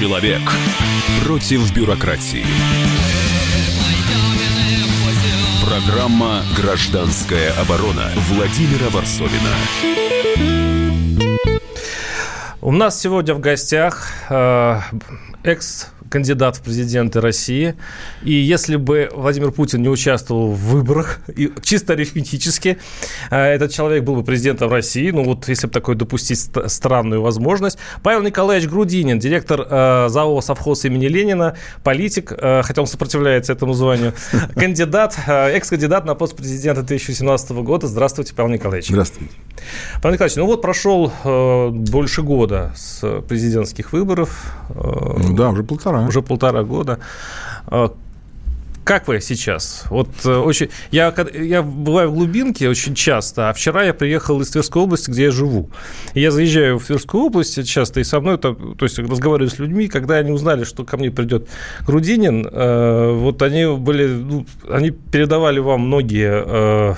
Человек против бюрократии. Программа «Гражданская оборона» Владимира Варсовина. У нас сегодня в гостях э, экс кандидат в президенты России. И если бы Владимир Путин не участвовал в выборах, и чисто арифметически, э, этот человек был бы президентом России, ну вот если бы такой допустить странную возможность. Павел Николаевич Грудинин, директор э, ЗАО «Совхоз» имени Ленина, политик, э, хотя он сопротивляется этому званию, кандидат, экс-кандидат на пост президента 2017 года. Здравствуйте, Павел Николаевич. Здравствуйте. Павел Николаевич, ну вот прошел больше года с президентских выборов. Ну да, уже полтора полтора. Уже полтора года. А, как вы сейчас? Вот э, очень... Я, я бываю в глубинке очень часто, а вчера я приехал из Тверской области, где я живу. И я заезжаю в Тверскую область часто, и со мной, там, то есть разговариваю с людьми, когда они узнали, что ко мне придет Грудинин, э, вот они были, ну, они передавали вам многие э,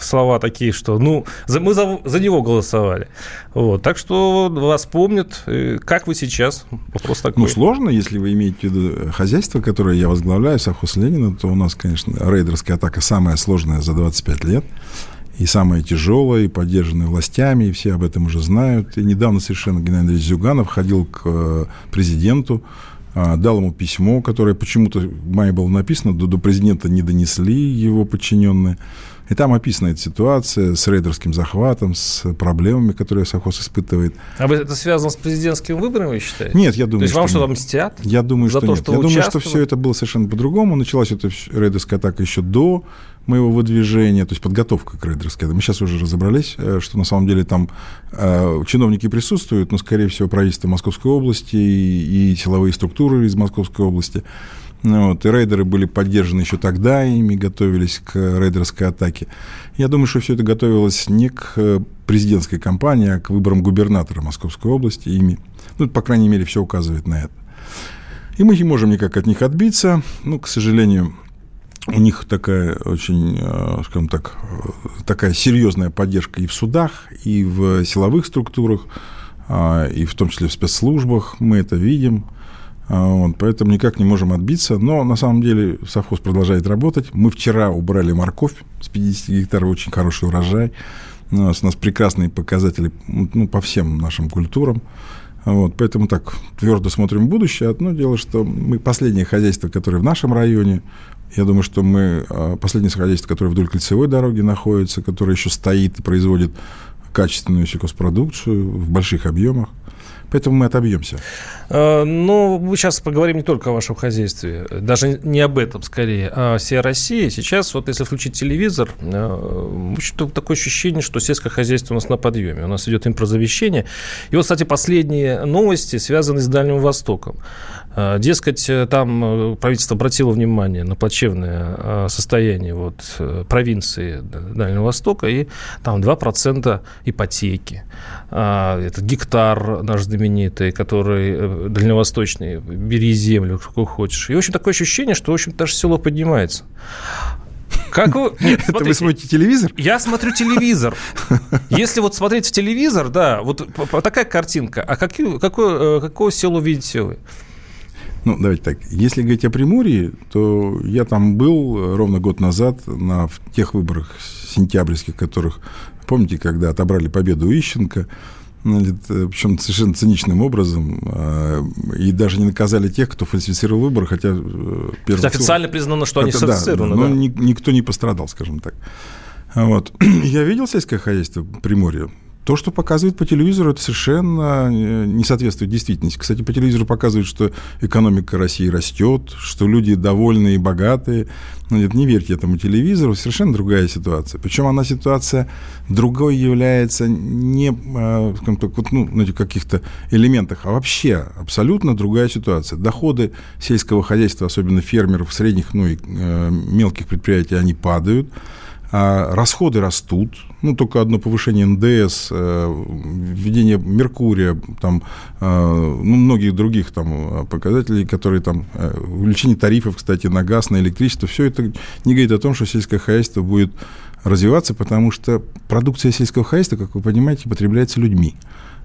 слова такие, что ну, за, мы за, за него голосовали. Вот. Так что вас помнят. Как вы сейчас? Вопрос такой. Ну, сложно, если вы имеете в виду хозяйство, которое я возглавляю, совхоз Ленина, то у нас, конечно, рейдерская атака самая сложная за 25 лет и самая тяжелая, и поддержанная властями, и все об этом уже знают. И недавно совершенно Геннадий Андреевич Зюганов ходил к э, президенту, дал ему письмо, которое почему-то в мае было написано, до, до президента не донесли его подчиненные. И там описана эта ситуация с рейдерским захватом, с проблемами, которые совхоз испытывает. А это связано с президентскими выборами, вы считаете? Нет, я думаю, То есть вам что-то мстят? Я думаю, за что то, нет. Что я думаю, что все это было совершенно по-другому. Началась эта рейдерская атака еще до моего выдвижения, то есть подготовка к рейдерской. Мы сейчас уже разобрались, э, что на самом деле там э, чиновники присутствуют, но, скорее всего, правительство Московской области и, силовые структуры из Московской области – вот, и рейдеры были поддержаны еще тогда, ими готовились к рейдерской атаке. Я думаю, что все это готовилось не к э, президентской кампании, а к выборам губернатора Московской области. Ими, ну, по крайней мере, все указывает на это. И мы не можем никак от них отбиться. Ну, к сожалению, у них такая очень, э, скажем так, э, такая серьезная поддержка и в судах, и в силовых структурах, а, и в том числе в спецслужбах. Мы это видим. А, вот, поэтому никак не можем отбиться. Но на самом деле совхоз продолжает работать. Мы вчера убрали морковь с 50 гектаров, очень хороший урожай. У нас, у нас прекрасные показатели ну, по всем нашим культурам. Вот, поэтому так твердо смотрим в будущее. Одно дело, что мы последнее хозяйство, которое в нашем районе, я думаю, что мы а, последнее хозяйство, которое вдоль кольцевой дороги находится, которое еще стоит и производит качественную сельхозпродукцию в больших объемах. Поэтому мы отобьемся. Э, ну, мы сейчас поговорим не только о вашем хозяйстве, даже не об этом скорее, а о всей России. Сейчас, вот если включить телевизор, э, такое ощущение, что сельское хозяйство у нас на подъеме. У нас идет импрозавещение. И вот, кстати, последние новости связаны с Дальним Востоком. Э, дескать, там правительство обратило внимание на плачевное состояние вот провинции Дальнего Востока, и там 2% ипотеки. Это гектар наш знаменитый который э, дальневосточный, бери землю, какую хочешь. И, в общем, такое ощущение, что, в общем, даже село поднимается. Как вы... Нет, Это смотрите, вы смотрите телевизор? Я смотрю телевизор. Если вот смотреть в телевизор, да, вот такая картинка. А какие, какое, э, какое село видите вы? Ну, давайте так. Если говорить о Приморье, то я там был э, ровно год назад на тех выборах сентябрьских, которых, помните, когда отобрали победу Ищенко, Э, причем совершенно циничным образом, а, и даже не наказали тех, кто фальсифицировал выборы, хотя... Э, первый официально признано, что они это, сфальсифицированы. Да, да, но никто не пострадал, скажем так. Вот. Я видел сельское хозяйство Приморья. То, что показывают по телевизору, это совершенно э, не соответствует действительности. Кстати, по телевизору показывают, что экономика России растет, что люди довольные и богатые. Но нет, не верьте этому телевизору, совершенно другая ситуация. Причем она ситуация другой является не так, вот, ну, каких-то элементах, а вообще абсолютно другая ситуация. Доходы сельского хозяйства, особенно фермеров, средних, ну и э, мелких предприятий, они падают расходы растут, ну, только одно повышение НДС, э, введение Меркурия, там, э, ну, многих других там показателей, которые там, э, увеличение тарифов, кстати, на газ, на электричество, все это не говорит о том, что сельское хозяйство будет развиваться, потому что продукция сельского хозяйства, как вы понимаете, потребляется людьми.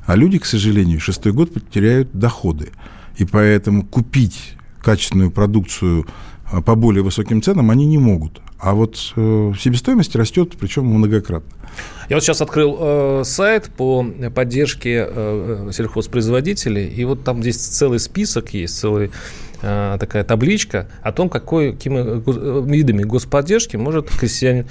А люди, к сожалению, шестой год потеряют доходы. И поэтому купить качественную продукцию а, по более высоким ценам они не могут. А вот э, себестоимость растет, причем многократно. Я вот сейчас открыл э, сайт по поддержке э, э сельхозпроизводителей, и вот там здесь целый список есть, целый Э, такая табличка о том, какой, какими э, видами господдержки может крестьянин.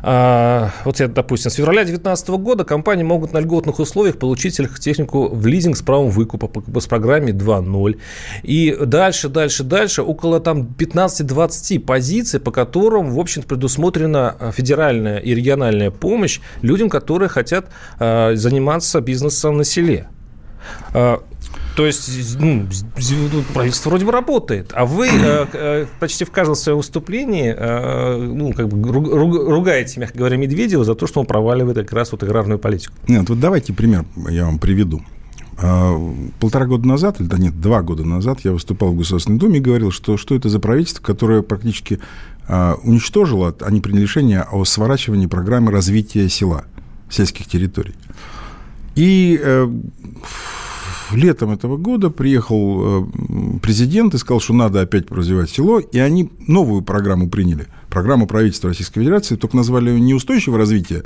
А, вот я, допустим, с февраля 2019 года компании могут на льготных условиях получить сельхотехнику в лизинг с правом выкупа по программе 2.0. И дальше, дальше, дальше, около там 15-20 позиций, по которым, в общем предусмотрена э, федеральная и региональная помощь людям, которые хотят заниматься бизнесом на селе. То есть ну, правительство вроде бы работает, а вы э, э, почти в каждом своем выступлении э, ну, как бы ругаете, мягко говоря, Медведева за то, что он проваливает как раз вот аграрную политику. Нет, вот давайте пример я вам приведу. А, полтора года назад, или да нет, два года назад я выступал в Государственной Думе и говорил, что что это за правительство, которое практически а, уничтожило, они приняли решение о сворачивании программы развития села, сельских территорий. И летом этого года приехал э, президент и сказал, что надо опять развивать село, и они новую программу приняли. Программу правительства Российской Федерации, только назвали ее не устойчивое развитие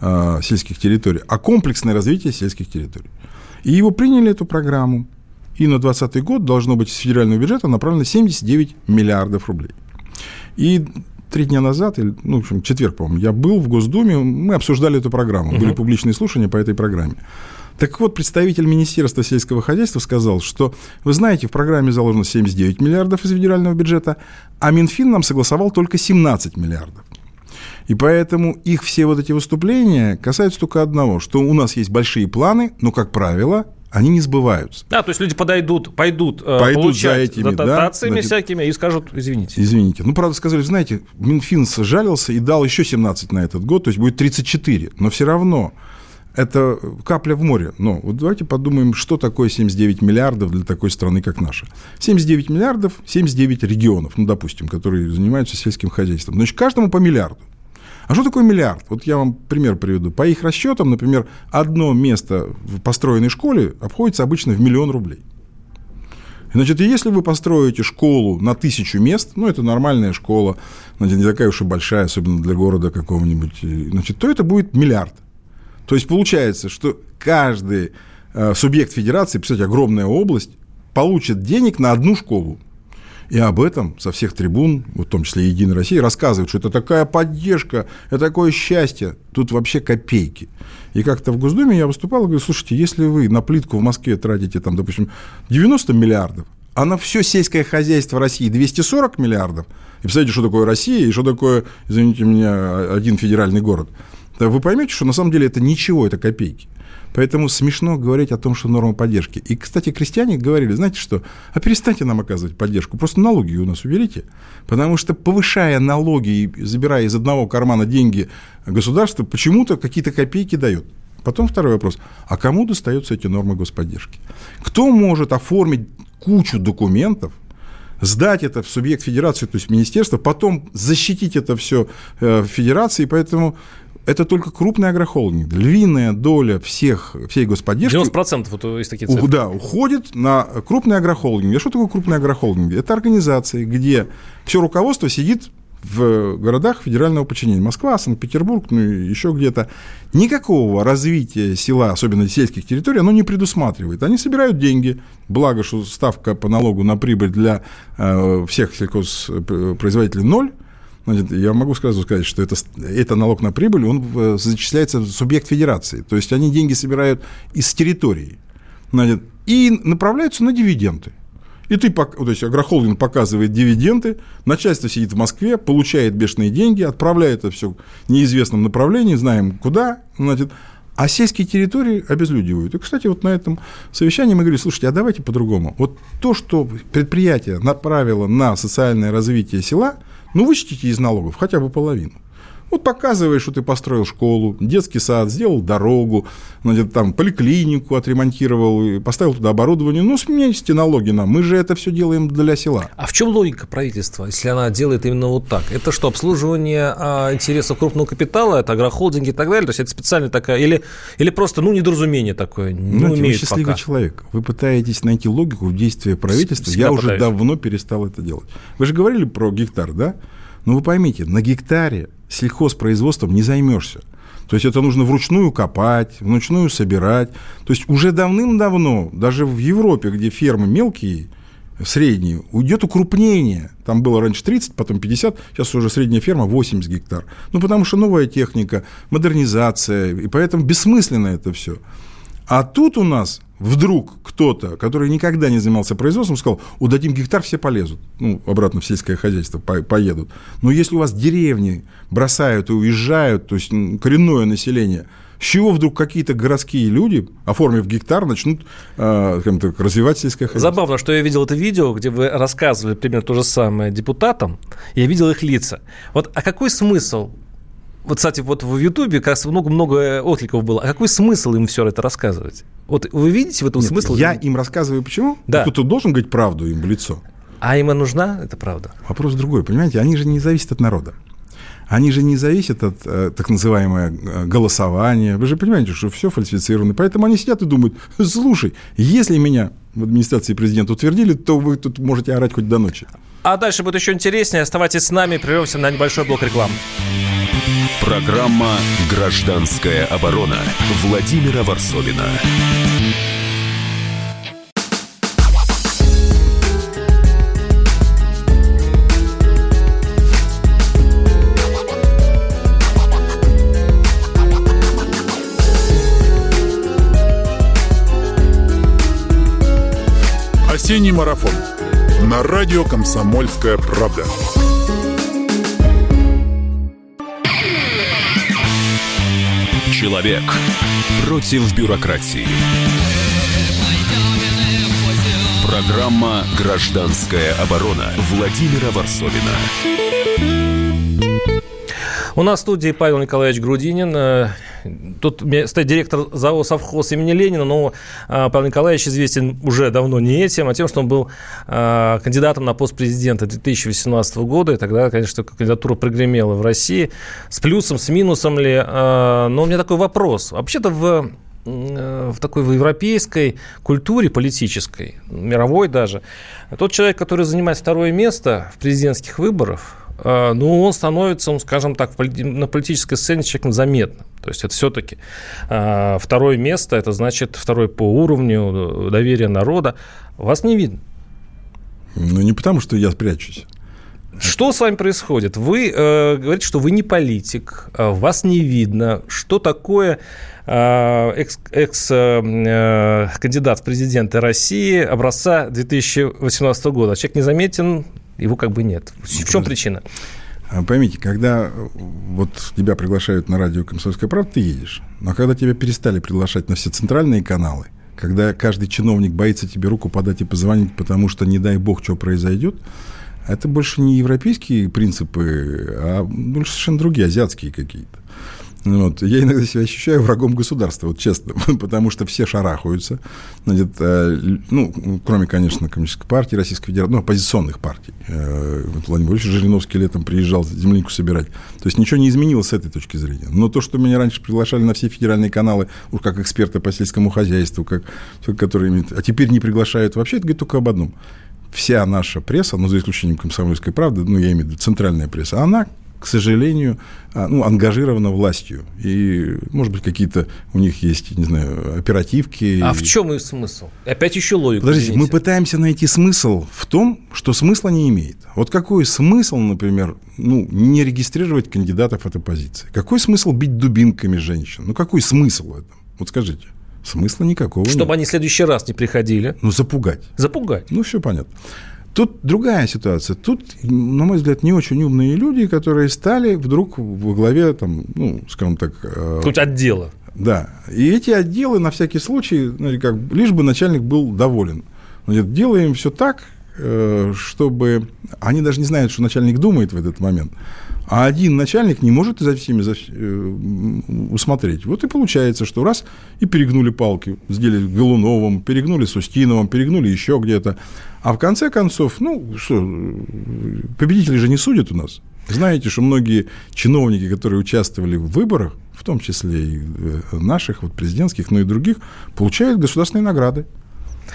э, сельских территорий, а комплексное развитие сельских территорий. И его приняли, эту программу, и на 2020 год должно быть из федерального бюджета направлено 79 миллиардов рублей. И три дня назад, или, ну, в общем, четверг, по-моему, я был в Госдуме, мы обсуждали эту программу, угу. были публичные слушания по этой программе. Так вот, представитель Министерства сельского хозяйства сказал, что, вы знаете, в программе заложено 79 миллиардов из федерального бюджета, а Минфин нам согласовал только 17 миллиардов. И поэтому их все вот эти выступления касаются только одного, что у нас есть большие планы, но, как правило, они не сбываются. Да, то есть люди подойдут, пойдут, э, пойдут получать за этими, дотациями да, всякими и скажут, извините. Извините. Ну, правда, сказали, знаете, Минфин сжалился и дал еще 17 на этот год, то есть будет 34. Но все равно это капля в море. Но вот давайте подумаем, что такое 79 миллиардов для такой страны, как наша. 79 миллиардов, 79 регионов, ну, допустим, которые занимаются сельским хозяйством. Значит, каждому по миллиарду. А что такое миллиард? Вот я вам пример приведу. По их расчетам, например, одно место в построенной школе обходится обычно в миллион рублей. Значит, если вы построите школу на тысячу мест, ну, это нормальная школа, значит, не такая уж и большая, особенно для города какого-нибудь, значит, то это будет миллиард. То есть получается, что каждый э, субъект федерации, представьте, огромная область, получит денег на одну школу. И об этом со всех трибун, в том числе Единой России, рассказывают, что это такая поддержка, это такое счастье. Тут вообще копейки. И как-то в Госдуме я выступал и говорю, слушайте, если вы на плитку в Москве тратите, там, допустим, 90 миллиардов, а на все сельское хозяйство России 240 миллиардов, и представляете, что такое Россия и что такое, извините меня, один федеральный город – вы поймете, что на самом деле это ничего, это копейки. Поэтому смешно говорить о том, что норма поддержки. И, кстати, крестьяне говорили, знаете что, а перестаньте нам оказывать поддержку, просто налоги у нас уберите. Потому что повышая налоги и забирая из одного кармана деньги государства, почему-то какие-то копейки дает. Потом второй вопрос. А кому достаются эти нормы господдержки? Кто может оформить кучу документов, сдать это в субъект федерации, то есть министерство, потом защитить это все э, в федерации, поэтому это только крупный агрохолдинг. Львиная доля всех, всей господдержки... 90% вот есть такие цифры. Да, уходит на крупный агрохолдинг. А что такое крупный агрохолдинг? Это организации, где все руководство сидит в городах федерального подчинения. Москва, Санкт-Петербург, ну и еще где-то. Никакого развития села, особенно сельских территорий, оно не предусматривает. Они собирают деньги, благо, что ставка по налогу на прибыль для э, всех сельхозпроизводителей ноль, Значит, я могу сразу сказать, что это, это налог на прибыль, он э, зачисляется в субъект федерации. То есть они деньги собирают из территории значит, и направляются на дивиденды. И ты, то есть агрохолдинг показывает дивиденды, начальство сидит в Москве, получает бешеные деньги, отправляет это все в неизвестном направлении, знаем куда, значит, а сельские территории обезлюдивают. И, кстати, вот на этом совещании мы говорили, слушайте, а давайте по-другому. Вот то, что предприятие направило на социальное развитие села – ну, вычтите из налогов хотя бы половину. Вот показываешь, что ты построил школу, детский сад, сделал дорогу, значит, там поликлинику отремонтировал, поставил туда оборудование. Ну, сменяйте налоги нам. Мы же это все делаем для села. А в чем логика правительства, если она делает именно вот так? Это что, обслуживание а, интересов крупного капитала, это агрохолдинги и так далее? То есть это специально такая, или, или просто, ну, недоразумение такое? Не Знаете, вы счастливый пока. человек. Вы пытаетесь найти логику в действии правительства. Всегда Я пытаюсь. уже давно перестал это делать. Вы же говорили про гектар, да? Ну, вы поймите, на гектаре сельхозпроизводством не займешься. То есть это нужно вручную копать, вручную собирать. То есть уже давным-давно, даже в Европе, где фермы мелкие, средние, уйдет укрупнение. Там было раньше 30, потом 50, сейчас уже средняя ферма 80 гектар. Ну, потому что новая техника, модернизация, и поэтому бессмысленно это все. А тут у нас вдруг кто-то, который никогда не занимался производством, сказал, удадим гектар, все полезут, ну, обратно в сельское хозяйство по поедут. Но если у вас деревни бросают и уезжают, то есть коренное население, с чего вдруг какие-то городские люди, оформив гектар, начнут э, так, развивать сельское хозяйство? Забавно, что я видел это видео, где вы рассказывали примерно то же самое депутатам, я видел их лица. Вот а какой смысл вот, кстати, вот в Ютубе как раз много-много откликов было. А какой смысл им все это рассказывать? Вот вы видите в этом Нет, смысл? Я им рассказываю почему? Да. Кто-то должен говорить правду им в лицо. А им нужна эта правда? Вопрос другой, понимаете? Они же не зависят от народа. Они же не зависят от э, так называемого э, голосования. Вы же понимаете, что все фальсифицировано. Поэтому они сидят и думают, слушай, если меня в администрации президента утвердили, то вы тут можете орать хоть до ночи. А дальше будет еще интереснее. Оставайтесь с нами, прервемся на небольшой блок рекламы. Программа «Гражданская оборона» Владимира Варсовина. Осенний марафон на радио «Комсомольская правда». Человек против бюрократии. Программа «Гражданская оборона» Владимира Варсовина. У нас в студии Павел Николаевич Грудинин, э, Тут стоит директор ЗАО «Совхоз» имени Ленина, но а, Павел Николаевич известен уже давно не этим, а тем, что он был а, кандидатом на пост президента 2018 года, и тогда, конечно, кандидатура прогремела в России. С плюсом, с минусом ли? А, но у меня такой вопрос. Вообще-то в в такой в европейской культуре политической, мировой даже, тот человек, который занимает второе место в президентских выборах, ну, он становится, скажем так, на политической сцене человеком заметным. То есть это все-таки а, второе место, это значит второй по уровню доверия народа. Вас не видно. Ну, не потому, что я спрячусь. Что с вами происходит? Вы э, говорите, что вы не политик, э, вас не видно. Что такое э, экс-кандидат экс, э, в президенты России образца 2018 года? Человек незаметен, его как бы нет. В чем причина? А, поймите, когда э, вот тебя приглашают на радио «Комсомольская правда», ты едешь. Но когда тебя перестали приглашать на все центральные каналы, когда каждый чиновник боится тебе руку подать и позвонить, потому что, не дай бог, что произойдет, это больше не европейские принципы, а больше совершенно другие, азиатские какие-то. Вот. Я иногда себя ощущаю врагом государства, вот честно, потому что все шарахаются. Значит, э, ну, кроме, конечно, Коммунистической партии Российской Федерации, ну, оппозиционных партий. Э, Владимир Владимирович Жириновский летом приезжал землянику собирать. То есть ничего не изменилось с этой точки зрения. Но то, что меня раньше приглашали на все федеральные каналы, уж как эксперта по сельскому хозяйству, как который имеет, а теперь не приглашают вообще, это говорит только об одном. Вся наша пресса, ну, за исключением комсомольской правды, ну, я имею в виду центральная пресса, она к сожалению, а, ну, ангажирована властью. И, может быть, какие-то у них есть, не знаю, оперативки. А в чем их смысл? Опять еще логику. Подождите, извините. мы пытаемся найти смысл в том, что смысла не имеет. Вот какой смысл, например, ну, не регистрировать кандидатов от оппозиции? Какой смысл бить дубинками женщин? Ну, какой смысл в этом? Вот скажите. Смысла никакого Чтобы нет. они в следующий раз не приходили. Ну, запугать. Запугать. Ну, все понятно. Тут другая ситуация. Тут, на мой взгляд, не очень умные люди, которые стали вдруг во главе, там, ну, скажем так... Э, Хоть отдела. Да. И эти отделы на всякий случай, ну, как, лишь бы начальник был доволен. Значит, делаем все так, э, чтобы... Они даже не знают, что начальник думает в этот момент. А один начальник не может за всеми за, э, усмотреть. Вот и получается, что раз и перегнули палки, сделали Голуновым, перегнули с Устиновым, перегнули еще где-то. А в конце концов, ну, что, победители же не судят у нас. Знаете, что многие чиновники, которые участвовали в выборах, в том числе и э, наших, вот президентских, но и других, получают государственные награды.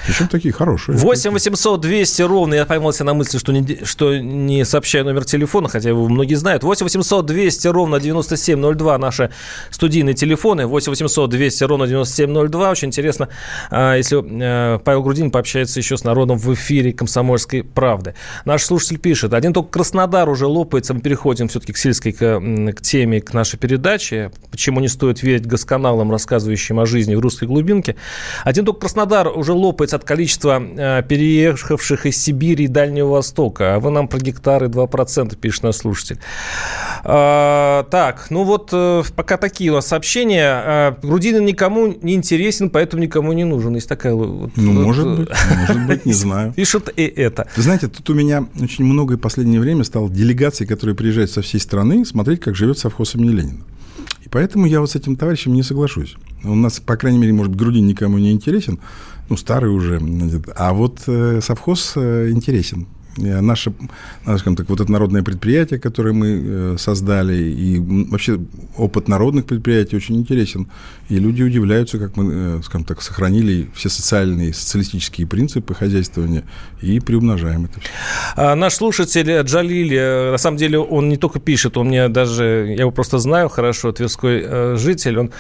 Причем такие хорошие. 8 800 200 ровно. Я поймался на мысли, что не, что не сообщаю номер телефона, хотя его многие знают. 8 800 200 ровно 9702 наши студийные телефоны. 8 800 200 ровно 9702. Очень интересно, а, если э, Павел Грудин пообщается еще с народом в эфире «Комсомольской правды». Наш слушатель пишет. Один только Краснодар уже лопается. Мы переходим все-таки к сельской к, к теме, к нашей передаче. Почему не стоит верить госканалам, рассказывающим о жизни в русской глубинке. Один только Краснодар уже лопается отталкивается от количества э, переехавших из Сибири и Дальнего Востока. А вы нам про гектары 2% пишет наш слушатель. А, так, ну вот э, пока такие у нас сообщения. А, Грудинин никому не интересен, поэтому никому не нужен. Есть такая вот... Ну, вот, может быть, может быть, не знаю. Пишут и это. Вы знаете, тут у меня очень много в последнее время стало делегаций, которые приезжают со всей страны, смотреть, как живет совхоз имени Ленина. И поэтому я вот с этим товарищем не соглашусь. У нас, по крайней мере, может, Грудин никому не интересен, ну, старый уже. А вот э, совхоз э, интересен. Э, наше, скажем так, вот это народное предприятие, которое мы создали, и вообще опыт народных предприятий очень интересен. И люди удивляются, как мы, скажем так, сохранили все социальные, социалистические принципы хозяйствования и приумножаем это. А наш слушатель Джалиль, на самом деле, он не только пишет, он мне даже, я его просто знаю хорошо, тверской житель, он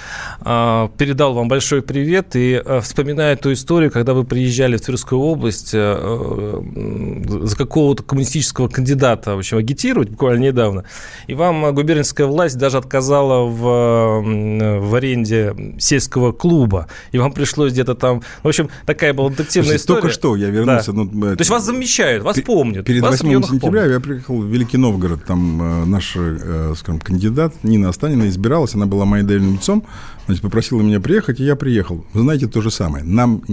а, передал вам большой привет и вспоминает ту историю, когда вы приезжали в Тверскую область за какого-то коммунистического кандидата, в общем, агитировать буквально недавно, и вам губернская власть даже отказала в, в аренде сельского клуба, и вам пришлось где-то там... В общем, такая была детективная Слушайте, история. Только что я вернулся. Да. Ну, То есть вас замечают, вас помнят. Перед вас 8 сентября помнят. я приехал в Великий Новгород, там э, наш, э, скажем, кандидат Нина Останина избиралась, она была моим доверенным лицом, значит, попросила меня приехать, и я приехал. Вы знаете, то же самое. Нам,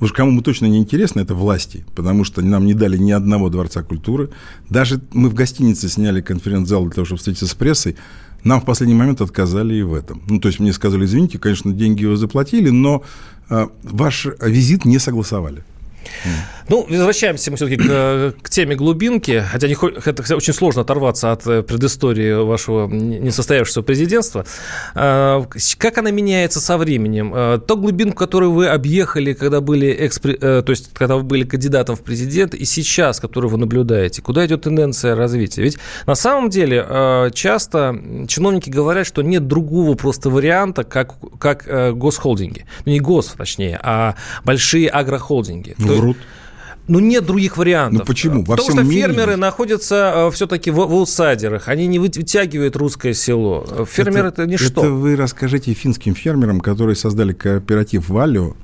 уж кому мы точно не интересно, это власти, потому что нам не дали ни одного дворца культуры. Даже мы в гостинице сняли конференц-зал для того, чтобы встретиться с прессой. Нам в последний момент отказали и в этом. Ну, то есть мне сказали, извините, конечно, деньги вы заплатили, но э, ваш визит не согласовали. Ну, возвращаемся мы все-таки к, к теме глубинки, хотя не, это очень сложно оторваться от э, предыстории вашего несостоявшегося президентства. А, как она меняется со временем? А, то глубинку, которую вы объехали, когда были, экспри... Э, то есть, когда вы были кандидатом в президент, и сейчас, которую вы наблюдаете, куда идет тенденция развития? Ведь на самом деле а, часто чиновники говорят, что нет другого просто варианта, как, как э, госхолдинги. Ну, не гос, точнее, а большие агрохолдинги. Врут. Ну, нет других вариантов. Ну, почему? Во Потому что мире фермеры есть. находятся э, все-таки в, в аутсайдерах. Они не вытягивают русское село. Фермер это, это ничто. Это вы расскажите финским фермерам, которые создали кооператив «Валио»,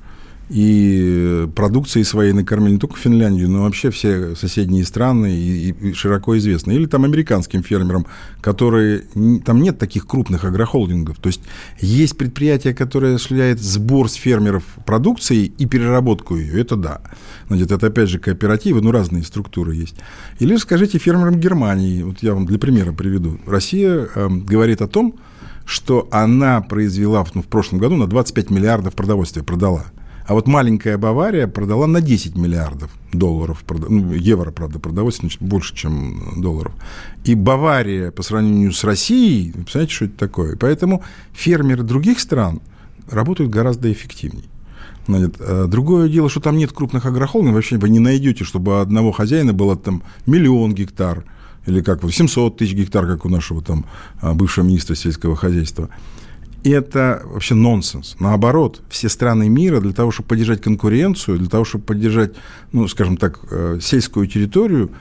и продукцией своей накормили не только Финляндию, но вообще все соседние страны и, и широко известны. Или там американским фермерам, которые... Там нет таких крупных агрохолдингов. То есть есть предприятия, которые осуществляют сбор с фермеров продукции и переработку ее. Это да. Значит, это опять же кооперативы, ну разные структуры есть. Или скажите фермерам Германии, вот я вам для примера приведу. Россия э, говорит о том, что она произвела ну, в прошлом году на 25 миллиардов продовольствия, продала. А вот маленькая Бавария продала на 10 миллиардов долларов, ну, евро, правда, продовольствия, значит, больше, чем долларов. И Бавария по сравнению с Россией, вы представляете, что это такое? Поэтому фермеры других стран работают гораздо эффективнее. Значит, а другое дело, что там нет крупных агрохолдингов, вообще вы не найдете, чтобы одного хозяина было там миллион гектар, или как вот 700 тысяч гектар, как у нашего там а, бывшего министра сельского хозяйства это вообще нонсенс. Наоборот, все страны мира для того, чтобы поддержать конкуренцию, для того, чтобы поддержать, ну, скажем так, э, сельскую территорию,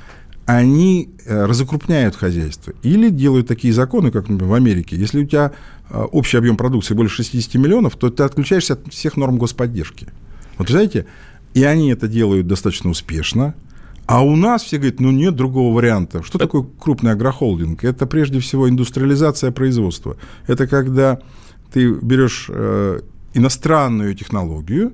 они э, разукрупняют хозяйство или делают такие законы, как, например, в Америке. Если у тебя э, общий объем продукции больше 60 миллионов, то ты отключаешься от всех норм господдержки. Вот знаете, и они это делают достаточно успешно, а у нас все говорят, ну нет другого варианта. Что такое крупный агрохолдинг? Это прежде всего индустриализация производства. Это когда ты берешь э, иностранную технологию,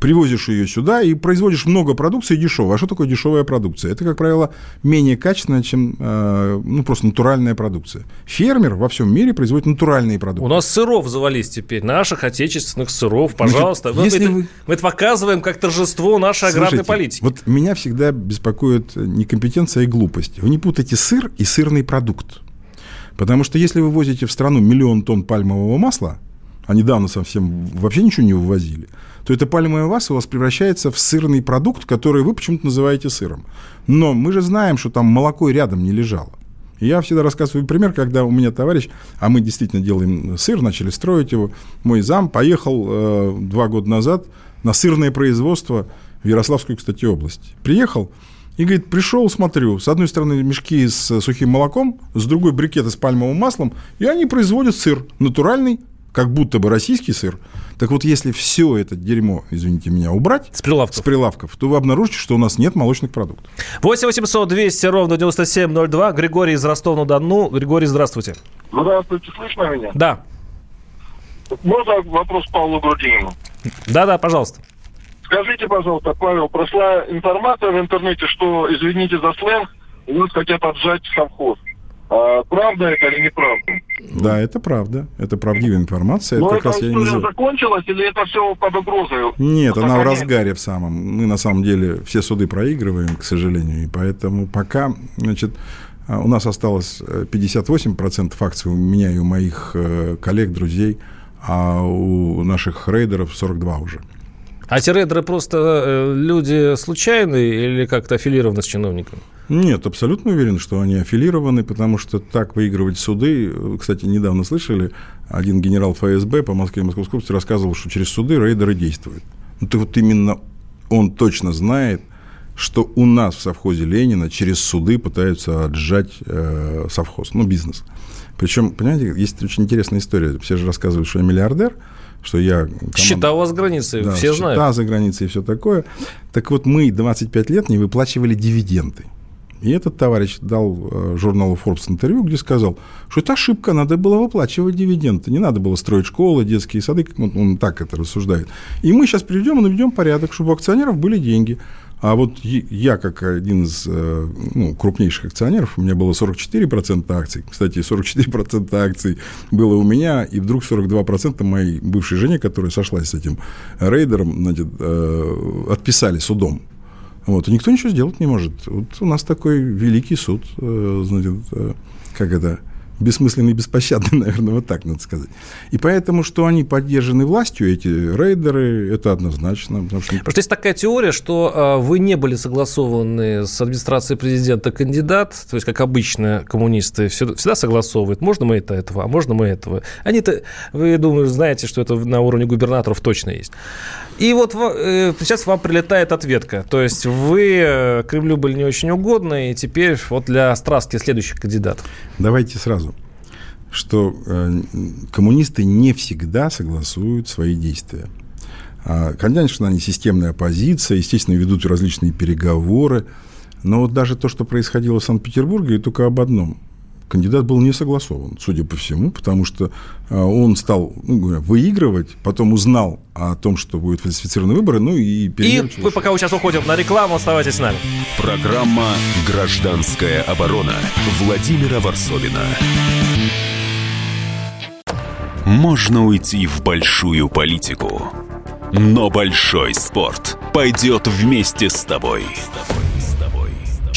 привозишь ее сюда и производишь много продукции дешевой. А что такое дешевая продукция? Это, как правило, менее качественная, чем э, ну, просто натуральная продукция. Фермер во всем мире производит натуральные продукты. У нас сыров завались теперь, наших отечественных сыров, пожалуйста. Значит, мы, если это, мы это показываем как торжество нашей Слушайте, аграрной политики. Вот меня всегда беспокоит некомпетенция и глупость. Вы не путайте сыр и сырный продукт. Потому что если вы возите в страну миллион тонн пальмового масла, а недавно совсем вообще ничего не вывозили, то это пальмовое масло у вас превращается в сырный продукт, который вы почему-то называете сыром. Но мы же знаем, что там молоко рядом не лежало. Я всегда рассказываю пример, когда у меня товарищ, а мы действительно делаем сыр, начали строить его, мой зам поехал э, два года назад на сырное производство в Ярославскую, кстати, область. Приехал, и говорит, пришел, смотрю, с одной стороны мешки с сухим молоком, с другой брикеты с пальмовым маслом, и они производят сыр натуральный, как будто бы российский сыр. Так вот, если все это дерьмо, извините меня, убрать с прилавков, с прилавков то вы обнаружите, что у нас нет молочных продуктов. 8 800 200 ровно 9702. Григорий из Ростова-на-Дону. Григорий, здравствуйте. Здравствуйте, слышно меня? Да. Можно вопрос Павлу Грудинину? Да-да, пожалуйста. Скажите, пожалуйста, Павел, прошла информация в интернете, что, извините за сленг, у вас хотят отжать совхоз. А, правда это или неправда? Да, это правда. Это правдивая информация. Но это как эта раз история закончилась или это все под угрозой? Нет, она в разгаре в самом. Мы на самом деле все суды проигрываем, к сожалению, и поэтому пока, значит, а, у нас осталось 58% э, акций у меня и у моих э, коллег, друзей, а у наших рейдеров 42 уже. А эти рейдеры просто э, люди случайные или как-то аффилированы с чиновниками? Нет, абсолютно уверен, что они аффилированы, потому что так выигрывать суды... Кстати, недавно слышали, один генерал ФСБ по Москве и Московской области рассказывал, что через суды рейдеры действуют. Ну, то вот именно он точно знает, что у нас в совхозе Ленина через суды пытаются отжать э, совхоз, ну, бизнес. Причем, понимаете, есть очень интересная история. Все же рассказывают, что я миллиардер, что я... Команда... Счета у вас за границей, да, все знают. Счета за границей и все такое. Так вот, мы 25 лет не выплачивали дивиденды. И этот товарищ дал э, журналу Forbes интервью, где сказал, что это ошибка, надо было выплачивать дивиденды, не надо было строить школы, детские сады, он, он так это рассуждает. И мы сейчас приведем и наведем порядок, чтобы у акционеров были деньги. А вот я, как один из э, ну, крупнейших акционеров, у меня было 44% акций. Кстати, 44% акций было у меня, и вдруг 42% моей бывшей жене, которая сошлась с этим рейдером, значит, э, отписали судом. Вот, и никто ничего сделать не может. Вот у нас такой великий суд, э, значит, как это, бессмысленный и беспощадный, наверное, вот так надо сказать. И поэтому, что они поддержаны властью, эти рейдеры, это однозначно. Потому что, потому что есть такая теория, что э, вы не были согласованы с администрацией президента кандидат, то есть, как обычно, коммунисты всегда согласовывают, можно мы это этого, а можно мы этого. Они-то, вы, думаю, знаете, что это на уровне губернаторов точно есть. И вот э, сейчас вам прилетает ответка. То есть вы э, Кремлю были не очень угодны, и теперь вот для страстки следующих кандидатов. Давайте сразу что э, коммунисты не всегда согласуют свои действия. А, конечно, они системная оппозиция, естественно, ведут различные переговоры, но вот даже то, что происходило в Санкт-Петербурге, только об одном кандидат был не согласован, судя по всему, потому что а, он стал ну, говоря, выигрывать, потом узнал о том, что будут фальсифицированы выборы, ну и И мы пока сейчас уходим на рекламу, оставайтесь с нами. Программа «Гражданская оборона» Владимира Варсовина. Можно уйти в большую политику, но большой спорт пойдет вместе с тобой. С тобой.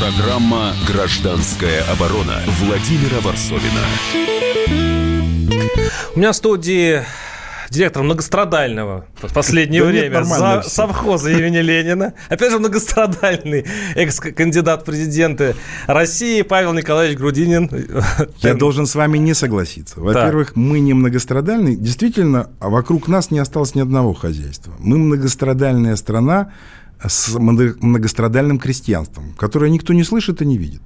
Программа «Гражданская оборона» Владимира Варсовина. У меня в студии директором многострадального в последнее время за совхоза имени Ленина. Опять же, многострадальный экс-кандидат в президенты России Павел Николаевич Грудинин. Я должен с вами не согласиться. Во-первых, мы не многострадальный. Действительно, вокруг нас не осталось ни одного хозяйства. Мы многострадальная страна с многострадальным крестьянством, которое никто не слышит и не видит.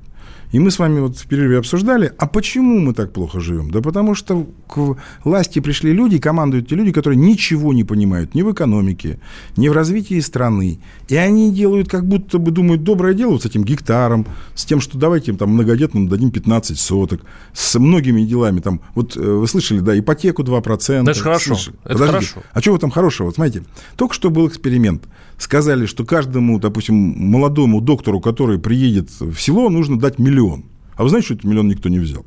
И мы с вами вот в перерыве обсуждали, а почему мы так плохо живем? Да потому что к власти пришли люди, командуют те люди, которые ничего не понимают ни в экономике, ни в развитии страны. И они делают, как будто бы думают, доброе дело вот с этим гектаром, с тем, что давайте им там многодетным дадим 15 соток, с многими делами. Там, вот э, вы слышали, да, ипотеку 2%. Это хорошо. Это хорошо. А в этом хорошего? Вот смотрите, только что был эксперимент. Сказали, что каждому, допустим, молодому доктору, который приедет в село, нужно дать миллион. А вы знаете, что этот миллион никто не взял?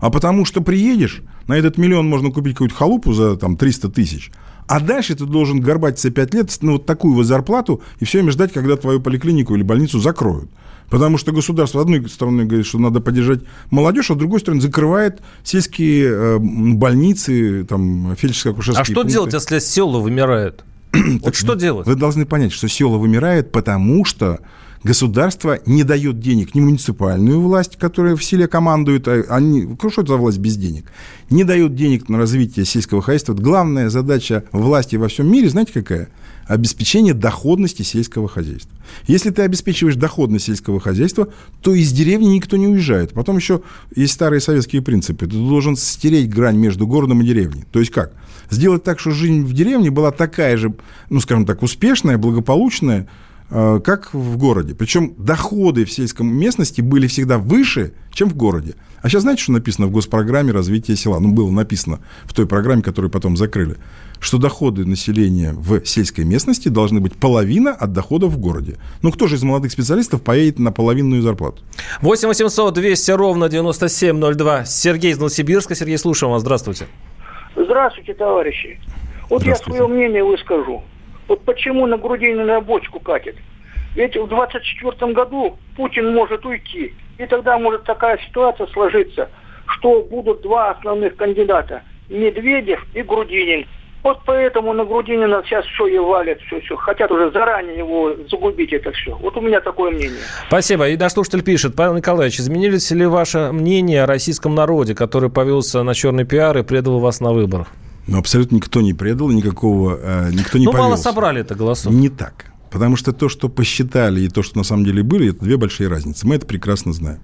А потому что приедешь, на этот миллион можно купить какую-то халупу за там, 300 тысяч, а дальше ты должен горбатиться 5 лет на вот такую вот зарплату и все время ждать, когда твою поликлинику или больницу закроют. Потому что государство, с одной стороны, говорит, что надо поддержать молодежь, а с другой стороны, закрывает сельские э, больницы, там, фельдшерско-акушерские А что пункты. делать, если села вымирают? Вот что делать? Вы должны понять, что села вымирает, потому что Государство не дает денег ни муниципальную власть, которая в селе командует, а они, что это за власть без денег? Не дает денег на развитие сельского хозяйства. Главная задача власти во всем мире, знаете какая? обеспечение доходности сельского хозяйства. Если ты обеспечиваешь доходность сельского хозяйства, то из деревни никто не уезжает. Потом еще есть старые советские принципы. Ты должен стереть грань между городом и деревней. То есть как? Сделать так, что жизнь в деревне была такая же, ну, скажем так, успешная, благополучная, как в городе. Причем доходы в сельском местности были всегда выше, чем в городе. А сейчас знаете, что написано в госпрограмме развития села? Ну, было написано в той программе, которую потом закрыли, что доходы населения в сельской местности должны быть половина от доходов в городе. Ну, кто же из молодых специалистов поедет на половинную зарплату? 8 800 200 ровно 9702. Сергей из Новосибирска. Сергей, слушаем вас. Здравствуйте. Здравствуйте, товарищи. Вот Здравствуйте. я свое мнение выскажу. Вот почему на Грудинина на бочку катит? Ведь в 24 году Путин может уйти. И тогда может такая ситуация сложиться, что будут два основных кандидата. Медведев и Грудинин. Вот поэтому на Грудинина сейчас все и валят, все, все. Хотят уже заранее его загубить это все. Вот у меня такое мнение. Спасибо. И наш слушатель пишет. Павел Николаевич, изменились ли ваше мнение о российском народе, который повелся на черный пиар и предал вас на выборах? Но абсолютно никто не предал, никакого, э, никто не Ну, мало собрали это голосов. Не так. Потому что то, что посчитали, и то, что на самом деле были, это две большие разницы. Мы это прекрасно знаем.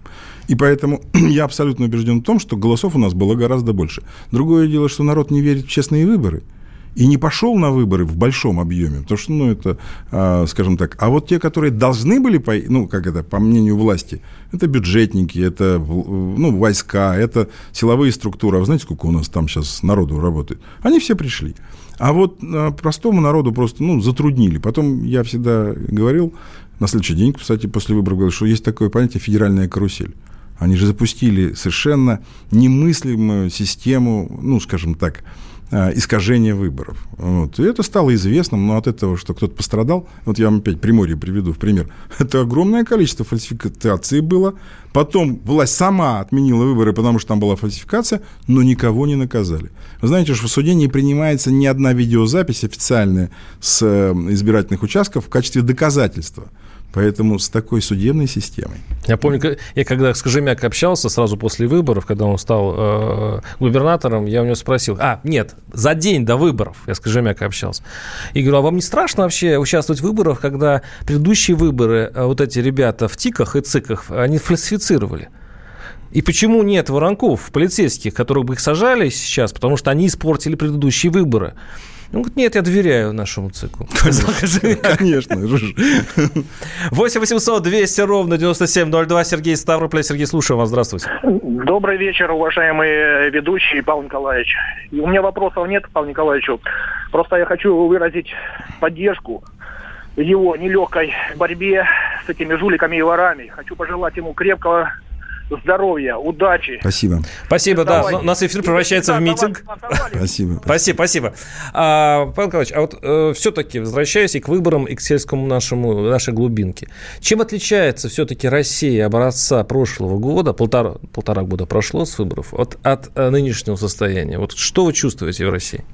И поэтому я абсолютно убежден в том, что голосов у нас было гораздо больше. Другое дело, что народ не верит в честные выборы – и не пошел на выборы в большом объеме, потому что, ну, это, а, скажем так, а вот те, которые должны были, по, ну, как это, по мнению власти, это бюджетники, это, ну, войска, это силовые структуры, а вы знаете, сколько у нас там сейчас народу работает? Они все пришли. А вот а, простому народу просто, ну, затруднили. Потом я всегда говорил, на следующий день, кстати, после выборов, говорил, что есть такое понятие федеральная карусель. Они же запустили совершенно немыслимую систему, ну, скажем так, искажение выборов. Вот. И это стало известным, но от этого, что кто-то пострадал, вот я вам опять Приморье приведу в пример, это огромное количество фальсификаций было. Потом власть сама отменила выборы, потому что там была фальсификация, но никого не наказали. Вы знаете, что в суде не принимается ни одна видеозапись официальная с э, избирательных участков в качестве доказательства. Поэтому с такой судебной системой. Я помню, я когда с Кожемяк общался сразу после выборов, когда он стал э, губернатором, я у него спросил, а, нет, за день до выборов я с Кожемякой общался. И говорю, а вам не страшно вообще участвовать в выборах, когда предыдущие выборы э, вот эти ребята в ТИКах и ЦИКах, они фальсифицировали? И почему нет воронков полицейских, которых бы их сажали сейчас, потому что они испортили предыдущие выборы? Он говорит, нет, я доверяю нашему циклу. Конечно. 8 800 200 ровно 9702. Сергей Ставрополь. Сергей, слушаю вас. Здравствуйте. Добрый вечер, уважаемые ведущие, Павел Николаевич. У меня вопросов нет Павлу Николаевичу. Просто я хочу выразить поддержку его нелегкой борьбе с этими жуликами и ворами. Хочу пожелать ему крепкого здоровья, удачи. Спасибо. Спасибо, да. У нас эфир превращается в митинг. Спасибо. Спасибо, спасибо. А, Павел Николаевич, а вот э, все-таки, возвращаясь и к выборам, и к сельскому нашему, нашей глубинке, чем отличается все-таки Россия образца прошлого года, полтора, полтора года прошло с выборов, от, от э, нынешнего состояния? Вот что вы чувствуете в России?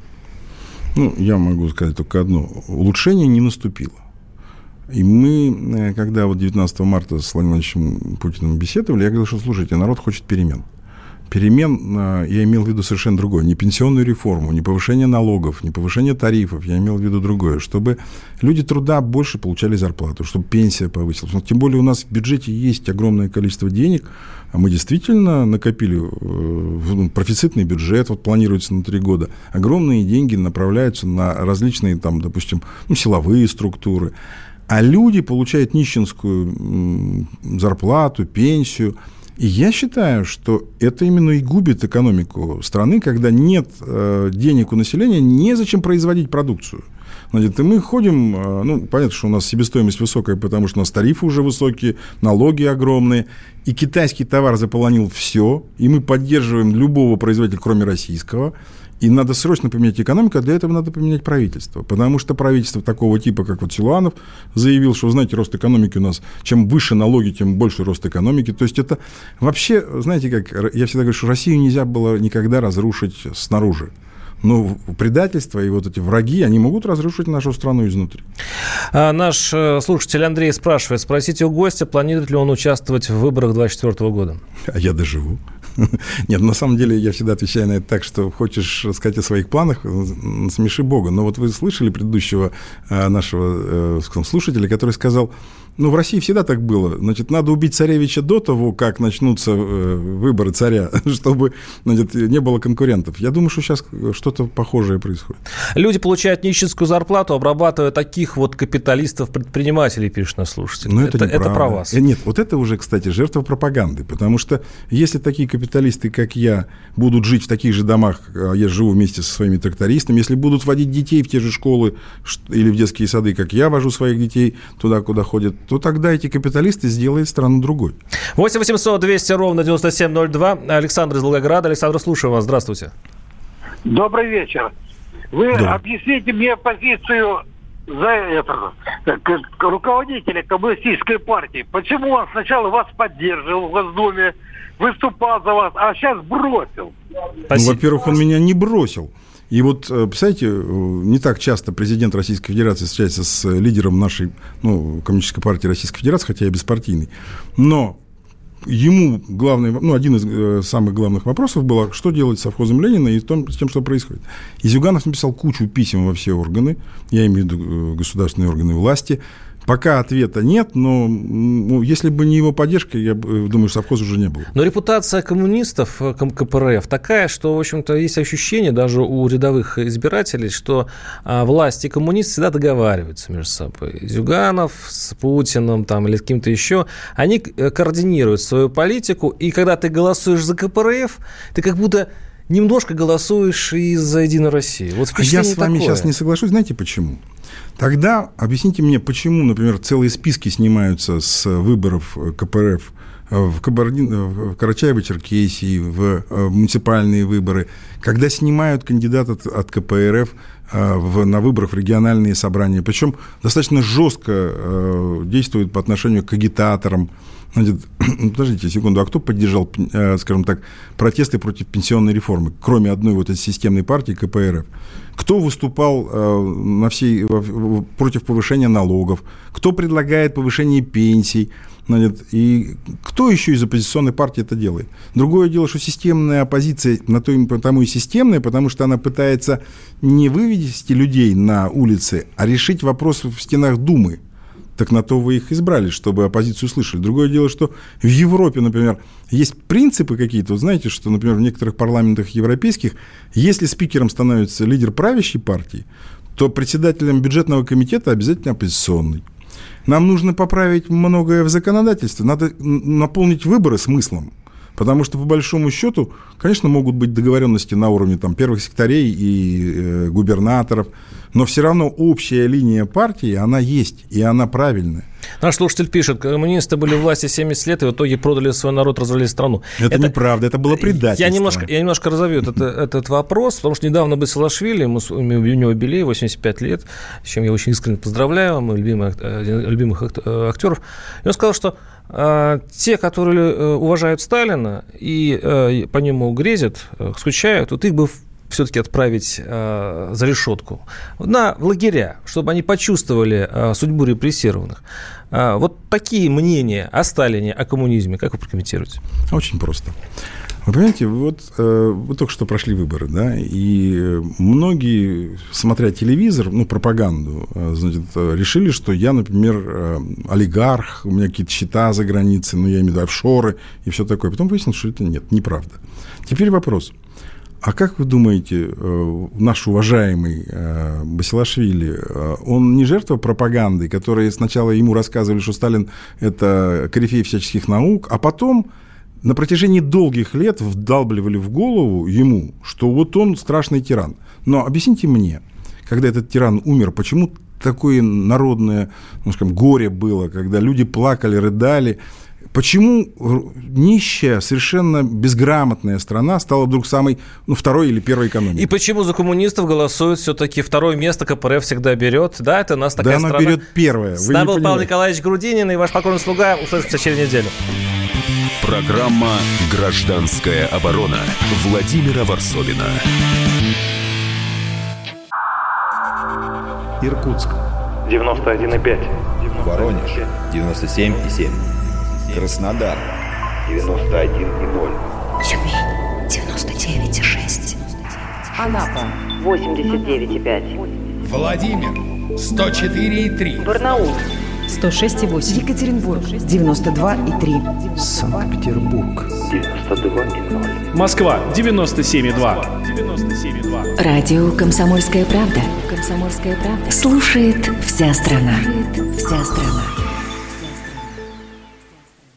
Ну, я могу сказать только одно. Улучшение не наступило. И мы, э, когда вот 19 марта с Владимиром Владимировичем Путиным беседовали, я говорил, что, слушайте, народ хочет перемен перемен э, я имел в виду совершенно другое. Не пенсионную реформу, не повышение налогов, не повышение тарифов. Я имел в виду другое. Чтобы люди труда больше получали зарплату, чтобы пенсия повысилась. Но тем более у нас в бюджете есть огромное количество денег, а мы действительно накопили э, ну, профицитный бюджет, вот планируется на три года. Огромные деньги направляются на различные, там, допустим, ну, силовые структуры. А люди получают нищенскую зарплату, пенсию – и я считаю, что это именно и губит экономику страны, когда нет э, денег у населения, незачем производить продукцию. Значит, и мы ходим, э, ну, понятно, что у нас себестоимость высокая, потому что у нас тарифы уже высокие, налоги огромные, и китайский товар заполонил все, и мы поддерживаем любого производителя, кроме российского. И надо срочно поменять экономику, а для этого надо поменять правительство. Потому что правительство такого типа, как вот Силуанов, заявил, что, знаете, рост экономики у нас, чем выше налоги, тем больше рост экономики. То есть это вообще, знаете, как я всегда говорю, что Россию нельзя было никогда разрушить снаружи. Но предательство и вот эти враги, они могут разрушить нашу страну изнутри. А наш э, слушатель Андрей спрашивает, спросите у гостя, планирует ли он участвовать в выборах 2024 года. А я доживу. Нет, на самом деле я всегда отвечаю на это так, что хочешь сказать о своих планах, смеши Бога. Но вот вы слышали предыдущего э, нашего э, слушателя, который сказал, ну, в России всегда так было. Значит, надо убить царевича до того, как начнутся э, выборы царя, чтобы значит, не было конкурентов. Я думаю, что сейчас что-то похожее происходит. Люди получают нищенскую зарплату, обрабатывая таких вот капиталистов-предпринимателей, пишет наш слушатель. Но это, это, это про вас. Э, нет, вот это уже, кстати, жертва пропаганды. Потому что если такие капиталисты, как я, будут жить в таких же домах, а я живу вместе со своими трактористами, если будут водить детей в те же школы или в детские сады, как я вожу своих детей туда, куда ходят, то тогда эти капиталисты сделают страну другой. 8 800 200 ровно 9702. Александр из Волгограда. Александр, слушаю вас. Здравствуйте. Добрый вечер. Вы да. объясните мне позицию за это, руководителя коммунистической партии. Почему он сначала вас поддерживал в Госдуме, выступал за вас, а сейчас бросил? Ну, во-первых, он меня не бросил. И вот, э, представляете, э, не так часто президент Российской Федерации встречается с лидером нашей ну, Коммунистической партии Российской Федерации, хотя я беспартийный. Но ему главный, ну, один из э, самых главных вопросов был, что делать с совхозом Ленина и том, с тем, что происходит. И Зюганов написал кучу писем во все органы, я имею в виду государственные органы власти, Пока ответа нет, но ну, если бы не его поддержка, я э, думаю, совхоз уже не было. Но репутация коммунистов, э, КПРФ, такая, что, в общем-то, есть ощущение даже у рядовых избирателей, что а, власти и коммунисты всегда договариваются между собой. Зюганов с Путиным там, или с кем-то еще, они э, координируют свою политику, и когда ты голосуешь за КПРФ, ты как будто немножко голосуешь и за Единую Россию. Вот а я с вами такое. сейчас не соглашусь. Знаете почему? Тогда объясните мне, почему, например, целые списки снимаются с выборов КПРФ в, Кабардин, в Карачаево-Черкесии, в муниципальные выборы, когда снимают кандидата от, от КПРФ в, на выборах в региональные собрания, причем достаточно жестко э, действуют по отношению к агитаторам, Значит, подождите секунду, а кто поддержал, э, скажем так, протесты против пенсионной реформы, кроме одной вот этой системной партии КПРФ? Кто выступал э, на всей, против повышения налогов? Кто предлагает повышение пенсий? Значит, и кто еще из оппозиционной партии это делает? Другое дело, что системная оппозиция на то потому и системная, потому что она пытается не вывести людей на улицы, а решить вопрос в стенах Думы. Так на то вы их избрали, чтобы оппозицию слышали. Другое дело, что в Европе, например, есть принципы какие-то. Вы знаете, что, например, в некоторых парламентах европейских, если спикером становится лидер правящей партии, то председателем бюджетного комитета обязательно оппозиционный. Нам нужно поправить многое в законодательстве. Надо наполнить выборы смыслом. Потому что, по большому счету, конечно, могут быть договоренности на уровне там, первых секторей и э, губернаторов, но все равно общая линия партии, она есть, и она правильная. Наш слушатель пишет, коммунисты были в власти 70 лет, и в итоге продали свой народ, развалили страну. Это, это неправда, это было предательство. Я немножко, я немножко разовью этот, этот вопрос, потому что недавно Басилашвили, ему, у него юбилей, 85 лет, с чем я очень искренне поздравляю, мой любимый, любимых актеров. И он сказал, что э, те, которые э, уважают Сталина и э, по нему грезят, э, скучают, вот их бы все-таки отправить э, за решетку, на лагеря, чтобы они почувствовали э, судьбу репрессированных. Э, вот такие мнения о Сталине, о коммунизме, как вы прокомментируете? Очень просто. Вы понимаете, вот э, вы только что прошли выборы, да, и многие, смотря телевизор, ну, пропаганду, э, значит, решили, что я, например, э, олигарх, у меня какие-то счета за границей, ну, я имею в виду офшоры и все такое. Потом выяснилось, что это нет, неправда. Теперь вопрос. А как вы думаете, э, наш уважаемый э, Басилашвили, э, он не жертва пропаганды, которые сначала ему рассказывали, что Сталин – это корифей всяческих наук, а потом на протяжении долгих лет вдалбливали в голову ему, что вот он страшный тиран. Но объясните мне, когда этот тиран умер, почему такое народное, ну, скажем, горе было, когда люди плакали, рыдали, Почему нищая, совершенно безграмотная страна стала вдруг самой, ну, второй или первой экономикой? И почему за коммунистов голосуют все-таки второе место КПРФ всегда берет? Да, это у нас такая да, страна. Да, она берет первое. С был Павел Николаевич Грудинин и ваш покорный слуга. Услышимся через неделю. Программа «Гражданская оборона» Владимира Варсовина. Иркутск. 91,5. Воронеж. 97,7. Краснодар 91,0. Тюмень 99,6. Анапа 89,5. Владимир 104,3. Барнаул 106,8. Екатеринбург 92,3. Санкт-Петербург 92,0. Москва 97,2. 97,2. Радио «Комсомольская правда». «Комсомольская правда». Слушает вся страна. Слушает вся страна.